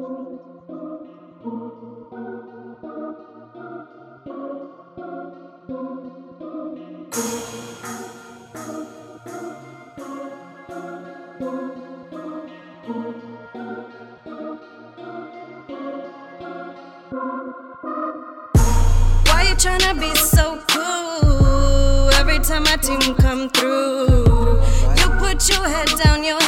Why you tryna be so cool? Every time my team come through, you put your head down, your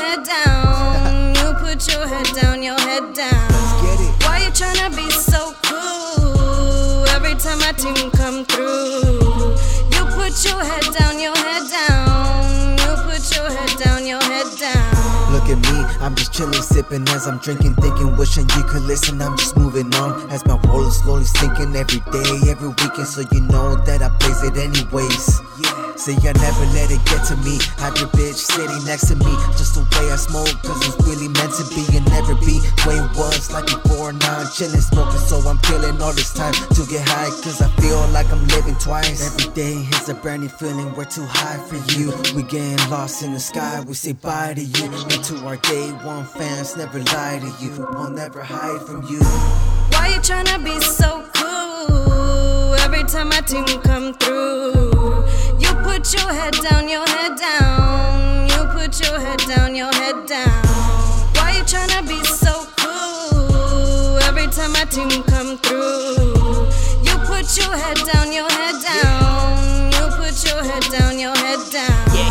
Come through, you put your head down, your head down. I'm just chilling, sipping as I'm drinking, thinking, wishing you could listen. I'm just moving on as my world is slowly sinking every day, every weekend. So you know that I blaze it anyways. Yeah. See, I never let it get to me. Have your bitch sitting next to me, just the way I smoke, cause it's really meant to be and never be. Way it was like before, now I'm chilling, smoking, so I'm killing all this time to get high, cause I feel like I'm living twice. Every day is a brand new feeling, we're too high for you. We getting lost in the sky, we say bye to you. Into our day one fans, never lie to you, we'll never hide from you. Why you tryna be so cool? Every time my team come through, you put your head down, your head down. You put your head down, your head down. Why you tryna be so cool? Every time my team come through, you put your head down, your head down. You put your head down, your head down.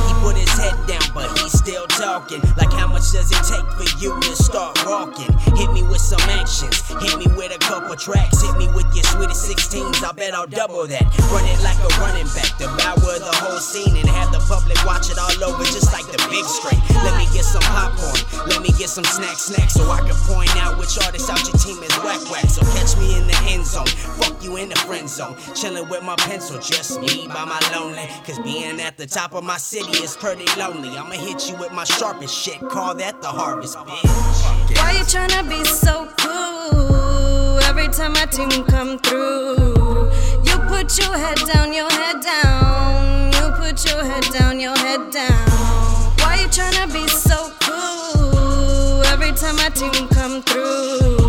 Still talking. Like, how much does it take for you to start walking? Hit me with some actions, hit me with a couple tracks, hit me with your sweetest 16s. I bet I'll double that. Run it like a running back, devour the whole scene and have the public watch it all over, just like the big screen. Let me get some popcorn, let me get some snack snacks, so I can point out which artist out your team is whack zone, chilling with my pencil, just me by my lonely. Cause being at the top of my city is pretty lonely. I'ma hit you with my sharpest shit, call that the harvest, bitch. Why you tryna be so cool? Every time my team come through, you put your head down, your head down. You put your head down, your head down. Why you tryna be so cool? Every time my team come through,